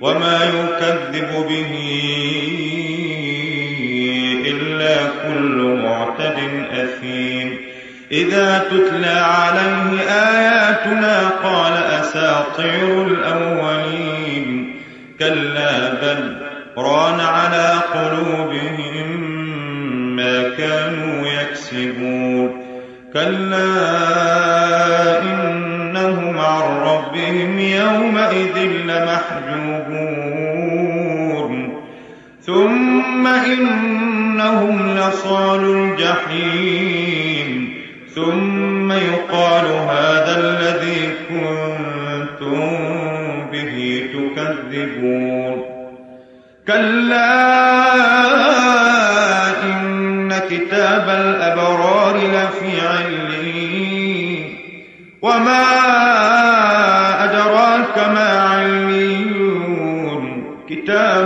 وما يكذب به إلا كل معتد أثيم. إذا تتلى عليه آياتنا قال أساطير الأولين. كلا بل ران على قلوبهم ما كانوا يكسبون. كلا إنهم ثم إنهم لصال الجحيم ثم يقال هذا الذي كنتم به تكذبون كلا إن كتاب الأبرار لفي علين وما أدراك ما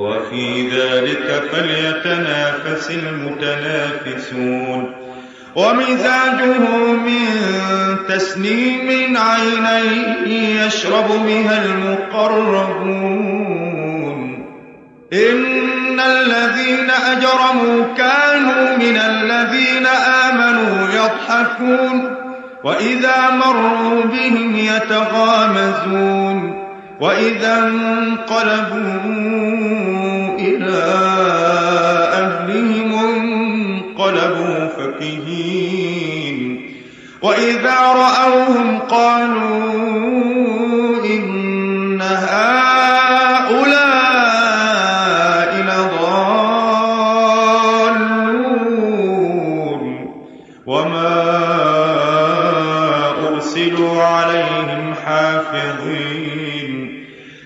وفي ذلك فليتنافس المتنافسون. ومزاجه من تسنيم عينيه يشرب بها المقربون. إن الذين أجرموا كانوا من الذين آمنوا يضحكون. وإذا مروا بهم يتغامزون. وإذا انقلبوا إلى أهلهم انقلبوا فكهين. وإذا رأوهم قالوا إن هؤلاء لضالون. وما أرسلوا عليهم حافظين.